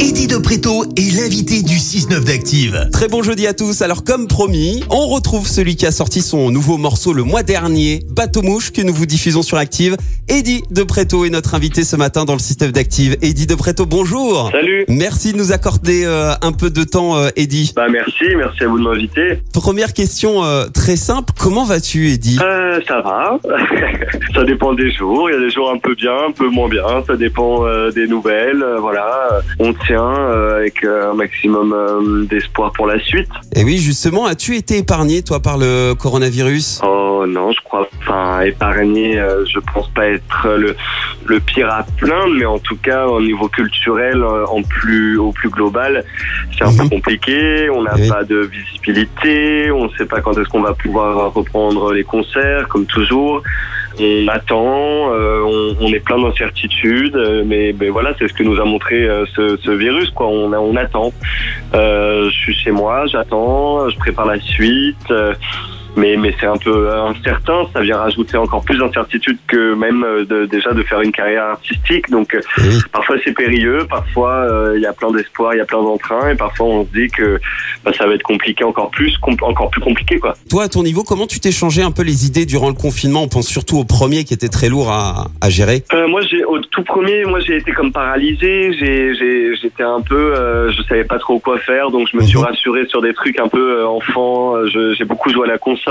Eddie de Préto est l'invité du 6-9 d'Active. Très bon jeudi à tous. Alors comme promis, on retrouve celui qui a sorti son nouveau morceau le mois dernier, Bateau Mouche, que nous vous diffusons sur Active. Eddie de Préto est notre invité ce matin dans le 6-9 d'Active. Eddie de Préto, bonjour. Salut. Merci de nous accorder euh, un peu de temps, euh, Eddie. Bah merci, merci à vous de m'inviter. Première question euh, très simple. Comment vas-tu, Eddie? Euh, ça va. ça dépend des jours. Il y a des jours un peu bien, un peu moins bien. Ça dépend euh, des nouvelles. Euh, voilà. On euh, avec euh, un maximum euh, d'espoir pour la suite. Et oui, justement, as-tu été épargné, toi, par le coronavirus? Oh non, je crois, enfin épargné, je pense pas être le, le pire à plaindre, mais en tout cas au niveau culturel, en plus au plus global, c'est un Mhm. peu compliqué. On n'a Oui. pas de visibilité, on ne sait pas quand est-ce qu'on va pouvoir reprendre les concerts, comme toujours. On attend, euh, on, est plein d'incertitudes, euh, mais, voilà, c'est ce que nous a montré euh, ce, virus, quoi. On, on attend. Je suis chez moi, j'attends, je prépare la suite. Euh, mais, mais c'est un peu incertain, ça vient rajouter encore plus d'incertitude que même euh, de, déjà de faire une carrière artistique. Donc euh, oui. parfois c'est périlleux, parfois euh, il y a plein d'espoir, il y a plein d'entrain, et parfois on se dit que bah, ça va être compliqué encore plus, com- encore plus compliqué quoi. Toi, à ton niveau, comment tu t'es changé un peu les idées durant le confinement? On pense surtout au premier qui était très lourd à, à gérer. Euh, moi, j'ai au tout premier, moi j'ai été comme paralysé. J'étais un peu, euh, je savais pas trop quoi faire, donc je me suis Mhm. rassuré sur des trucs un peu euh, enfant. Euh, j'ai beaucoup joué à la console.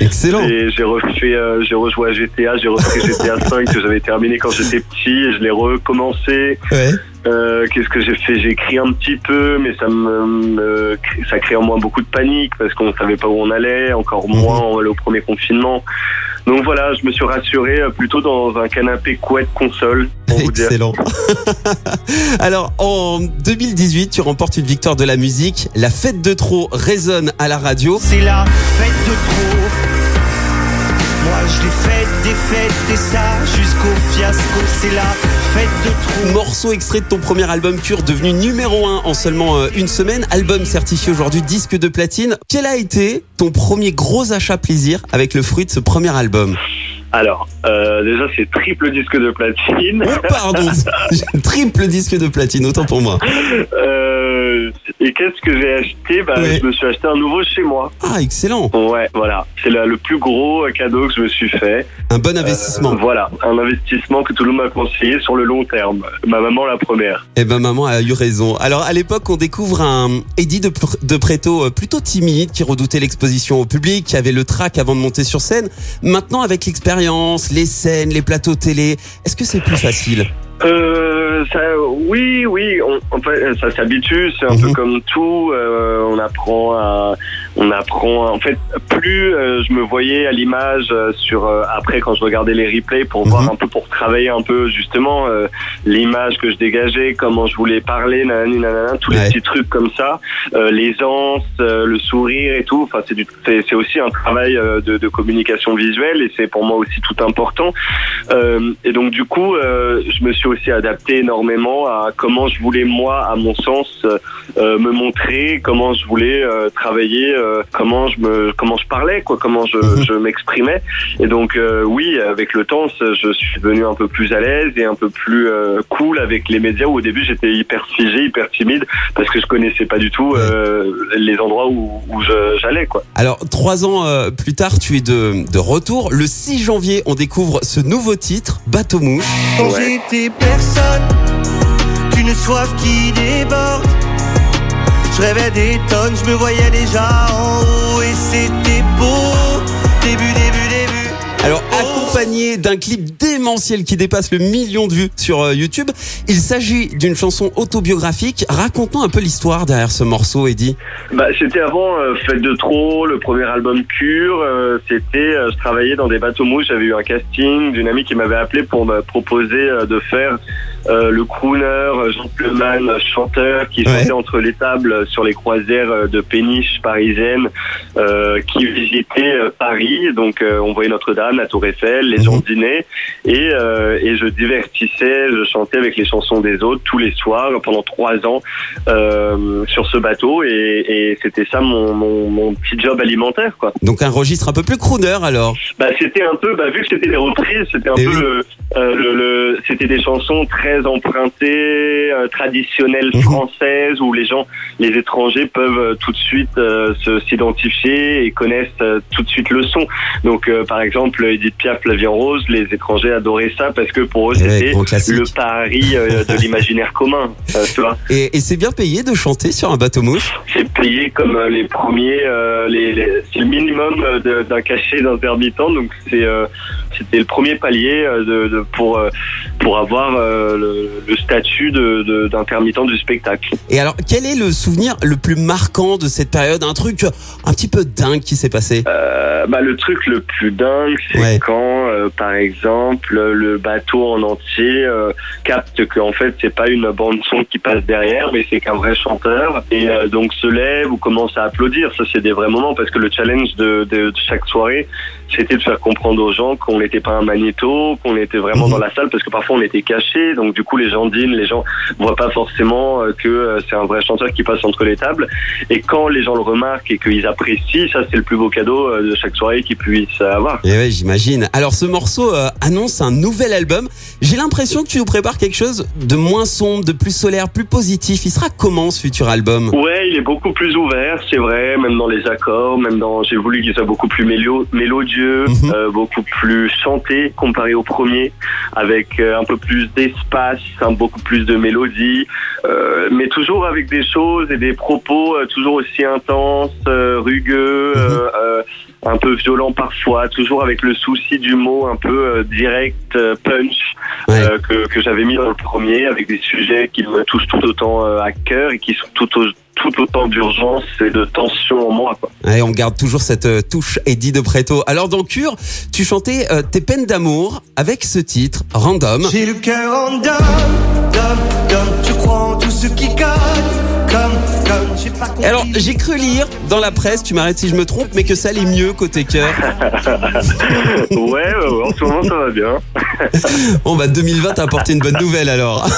Excellent. Et j'ai refait, euh, j'ai rejoué à GTA, j'ai refait GTA 5 que j'avais terminé quand j'étais petit, et je l'ai recommencé. Ouais. Euh, Qu'est-ce que j'ai fait? J'ai écrit un petit peu, mais ça me, me- ça crée en moi beaucoup de panique parce qu'on savait pas où on allait, encore Mhm. moins on allait au premier confinement. Donc voilà, je me suis rassuré euh, plutôt dans un canapé couette console. Pour vous dire. Excellent. Alors, en 2018, tu remportes une victoire de la musique. La fête de trop résonne à la radio. C'est la fête de trop. Moi je l'ai faite, des fêtes et ça jusqu'au fiasco. C'est la fête de trop. Morceau extrait de ton premier album Cure, devenu numéro 1 en seulement euh, une semaine. Album certifié aujourd'hui disque de platine. Quel a été ton premier gros achat plaisir avec le fruit de ce premier album? Alors, euh, déjà c'est triple disque de platine. Oh, pardon, triple disque de platine, autant pour moi. Euh, et qu'est-ce que j'ai acheté? Bah, Ouais. Je me suis acheté un nouveau chez moi. Ah, excellent. Ouais, voilà. C'est le, le plus gros cadeau que je me suis fait. Un bon investissement. Euh, voilà, un investissement que tout le monde m'a conseillé sur le long terme. Ma maman la première. Eh ben maman a eu raison. Alors à l'époque, on découvre un Eddie de, de Préto euh, plutôt timide, qui redoutait l'exposition au public, qui avait le trac avant de monter sur scène. Maintenant, avec l'expérience, les scènes, les plateaux télé, est-ce que c'est plus facile? Euh, ça, oui, oui, on, en fait, ça s'habitue, c'est un Mhm. peu comme tout. euh, on apprend à, on apprend. En fait, plus euh, je me voyais à l'image euh, sur euh, après quand je regardais les replays pour Mhm. voir un peu pour travailler un peu justement euh, l'image que je dégageais, comment je voulais parler, nanani, nanana, tous les Ouais. petits trucs comme ça, euh, l'aisance, euh, le sourire et tout. Enfin, c'est du, c'est c'est aussi un travail euh, de, de communication visuelle et c'est pour moi aussi tout important. Euh, et donc du coup, euh, je me suis aussi adapté énormément à comment je voulais moi, à mon sens, euh, me montrer, comment je voulais euh, travailler, euh, comment je me, comment je parlais, quoi, comment je, Mhm. je m'exprimais. Et donc euh, oui, avec le temps, je suis devenu un peu plus à l'aise et un peu plus euh, cool avec les médias. Où au début, j'étais hyper figé, hyper timide parce que je connaissais pas du tout euh, les endroits où, j'allais, quoi. Alors trois ans euh, plus tard, tu es de, de retour. Le 6 janvier, on découvre ce nouveau titre, Bateau Mouche. Quand Ouais. j'étais personne, qu'une soif qui déborde. Je rêvais des tonnes, je me voyais déjà en haut et c'était beau. Début, début, début. Alors accompagné d'un clip démentiel qui dépasse le million de vues sur euh, YouTube, il s'agit d'une chanson autobiographique. Raconte-nous un peu l'histoire derrière ce morceau, Eddie. Bah, c'était avant euh, Fête de trop, le premier album Cure. euh, c'était, euh, je travaillais dans des bateaux mouches. J'avais eu un casting d'une amie qui m'avait appelé pour me proposer de faire le crooner, gentleman, chanteur qui Ouais. chantait entre les tables sur les croisières de péniches parisiennes, euh, qui visitait Paris. Donc, on voyait Notre-Dame, la Tour Eiffel. Les Mhm. gens dînaient et, euh, et je divertissais, je chantais avec les chansons des autres tous les soirs pendant trois ans euh, sur ce bateau et, et c'était ça mon, mon, mon petit job alimentaire quoi. Donc un registre un peu plus crooner alors. Bah, c'était un peu, bah, vu que c'était des reprises, c'était un Eh peu oui. le, euh, le, le- c'était des chansons très empruntées, traditionnelles Mhm. françaises, où les gens, les étrangers peuvent tout de suite se s'identifier et connaissent tout de suite le son. Donc, par exemple, Edith Piaf, La Vie en rose, les étrangers adoraient ça parce que pour eux, Eh ouais, c'était le pari euh, de l'imaginaire commun. euh, tu vois. Et, et c'est bien payé de chanter sur un bateau mouche? C'est payé comme euh, les premiers, les, les- c'est le minimum d'un cachet d'intermittent, donc c'est c'était le premier palier euh, de, de- pour euh, pour avoir euh, le, le statut d'intermittent du spectacle. Et alors, quel est le souvenir le plus marquant de cette période? Un truc un petit peu dingue qui s'est passé? Euh, bah, le truc le plus dingue, c'est Ouais. quand, euh, par exemple, le bateau en entier euh, capte que en fait c'est pas une bande son qui passe derrière, mais c'est qu'un vrai chanteur et donc se lève ou commence à applaudir. Ça, c'est des vrais moments parce que le challenge de, de, de chaque soirée, c'était de faire comprendre aux gens qu'on n'était pas un magnéto, qu'on était vraiment Mhm. dans la salle parce que parfois on était caché, donc du coup les gens dînent, les gens voient pas forcément euh, que euh, c'est un vrai chanteur qui passe entre les tables. Et quand les gens le remarquent et qu'ils apprécient, ça c'est le plus beau cadeau euh, de chaque soirée qu'ils puissent avoir. Et ouais, j'imagine. Alors, ce morceau euh, annonce un nouvel album. J'ai l'impression que tu nous prépares quelque chose de moins sombre, de plus solaire, plus positif. Il sera comment ce futur album? Ouais, il est beaucoup plus ouvert, c'est vrai, même dans les accords, même dans. J'ai voulu qu'il soit beaucoup plus mélo- mélodieux, Mhm. euh, beaucoup plus chanté comparé au premier, avec euh, un peu plus d'espace, un beaucoup plus de mélodie, euh, mais toujours avec des choses et des propos euh, toujours aussi intenses, euh, rugueux, Mhm. euh, un peu violents parfois, toujours avec le souci du mot un peu direct, punch Ouais. que, que j'avais mis dans le premier, avec des sujets qui me touchent tout autant à cœur et qui sont tout, au- tout autant d'urgence et de tension en moi. Quoi. Ouais, on garde toujours cette euh, touche Eddie de Preto. Alors, dans Cure, tu chantais euh, tes peines d'amour avec ce titre, Random. J'ai le cœur en dame, dame, dame. Je crois en tout ce qui gagne, comme, Alors, j'ai cru lire dans la presse, tu m'arrêtes si je me trompe, mais que ça allait mieux côté cœur. ouais, ouais, ouais, en ce moment ça va bien. Bon, bah 2020 t'a apporté une bonne nouvelle alors.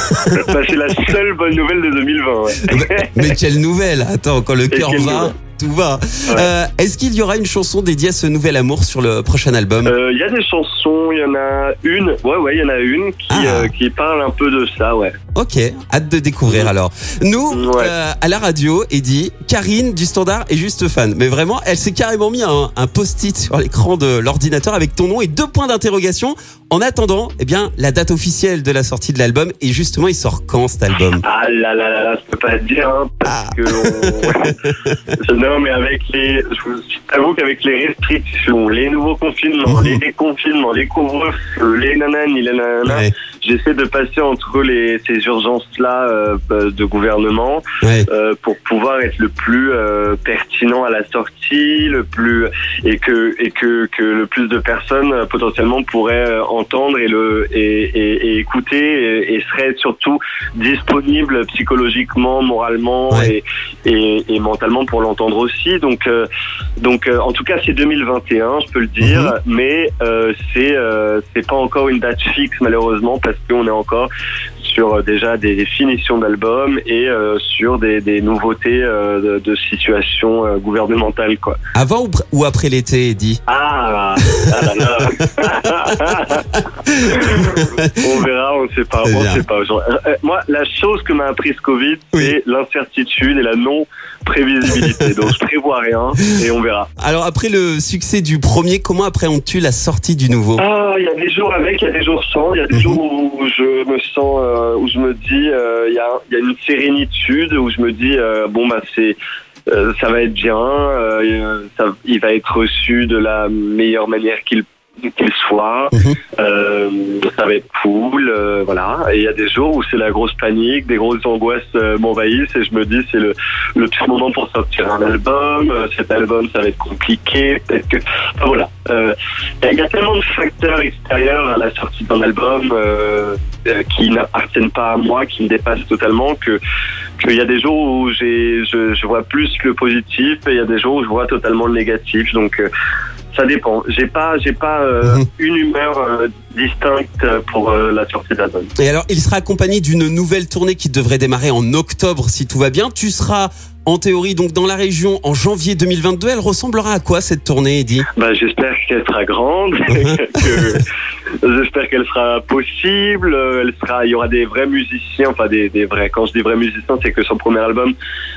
Bah, c'est la seule bonne nouvelle de 2020. Ouais. Mais quelle nouvelle? Attends, quand le cœur va, nouvelle? Tout va. Euh, Est-ce qu'il y aura une chanson dédiée à ce nouvel amour sur le prochain album? Euh, Il y a des chansons, il y en a une, ouais, ouais, il y en a une qui, Ah. euh, qui parle un peu de ça, ouais. Ok, hâte de découvrir alors. Nous, Ouais. à la radio, Eddie, Karine du Standard est juste fan. Mais vraiment, elle s'est carrément mis un, un post-it sur l'écran de l'ordinateur avec ton nom et deux points d'interrogation. En attendant, eh bien, la date officielle de la sortie de l'album. Et justement, il sort quand cet album? Ah là là là là, je peux pas te dire, hein, parce que on- non, mais avec les, je vous avoue qu'avec les restrictions, les nouveaux confinements, les déconfinements, les couvre-feux, les nanani, les nanana, Ouais, j'essaie de passer entre les ces urgences-là euh, de gouvernement ouais. euh, pour pouvoir être le plus euh, pertinent à la sortie, le plus et que et que que le plus de personnes euh, potentiellement pourraient euh, entendre et le et, et, et écouter et, et seraient surtout disponibles psychologiquement, moralement Ouais. et, et et mentalement pour l'entendre aussi. Donc euh, donc euh, en tout cas c'est 2021, je peux le dire, Mhm. mais euh, c'est euh, c'est pas encore une date fixe malheureusement parce qu'on est encore sur euh, déjà des finitions d'albums et euh, sur des, des nouveautés euh, de, de situations euh, gouvernementales quoi. Avant ou, pr- ou après l'été, Eddie? Ah, ah là là. on verra, on sait pas, on sait pas. Moi, la chose que m'a appris ce Covid, Oui. c'est l'incertitude et la non prévisibilité. Donc je prévois rien et on verra. Alors, après le succès du premier, comment appréhendes-tu la sortie du nouveau? Ah, il y a des jours avec, il y a des jours sans. Il y a des Mhm. jours où je me sens, où je me dis, euh, il y, a, y a une sérénitude, où je me dis, euh, bon bah c'est, euh, ça va être bien, euh, il va être reçu de la meilleure manière qu'il qu'il soit, Mhm. euh, ça va être cool, euh, voilà. Et il y a des jours où c'est la grosse panique, des grosses angoisses euh, m'envahissent et je me dis c'est le, le pire moment pour sortir un album. euh, cet album ça va être compliqué, peut-être que, enfin, voilà. Euh, il y a tellement de facteurs extérieurs à la sortie d'un album qui n'appartiennent pas à moi, qui me dépassent totalement, que qu'il y a des jours où j'ai je, je vois plus le positif et il y a des jours où je vois totalement le négatif. Donc euh, Ça dépend. J'ai pas, j'ai pas euh, Mhm. une humeur euh, distincte pour euh, la sortie de l'album. Et alors, il sera accompagné d'une nouvelle tournée qui devrait démarrer en octobre si tout va bien. Tu seras en théorie donc dans la région en janvier 2022. Elle ressemblera à quoi cette tournée, Eddie Bah, j'espère qu'elle sera grande, que- j'espère qu'elle sera possible. euh, Elle sera, il y aura des vrais musiciens, enfin des, des vrais. Quand je dis vrais musiciens, c'est que sur le premier album,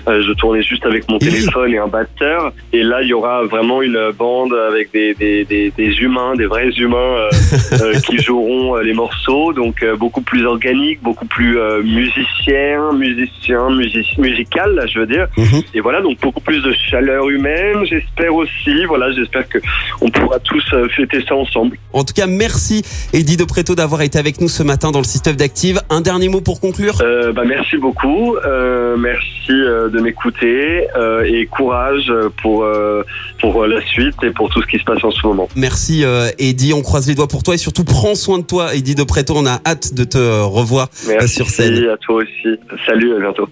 euh, je tournais juste avec mon téléphone et un batteur. Et là, il y aura vraiment une bande avec des des, des, des humains, des vrais humains euh, euh, qui joueront les morceaux. Donc euh, beaucoup plus organique, beaucoup plus euh, musicien, musicien, music, musical, là, je veux dire. Mhm. Et voilà, donc beaucoup plus de chaleur humaine, j'espère aussi. Voilà, j'espère que on pourra tous fêter ça ensemble. En tout cas, merci Eddie de Preto d'avoir été avec nous ce matin dans le système d'Active. Un dernier mot pour conclure Euh, bah, merci beaucoup, euh, merci euh, de m'écouter euh, et courage pour pour la suite et pour tout ce qui se passe en ce moment. Merci Eddie, on croise les doigts pour toi et surtout prends soin de toi Eddie de Preto. On a hâte de te revoir Merci sur scène. à toi aussi. Salut, à bientôt.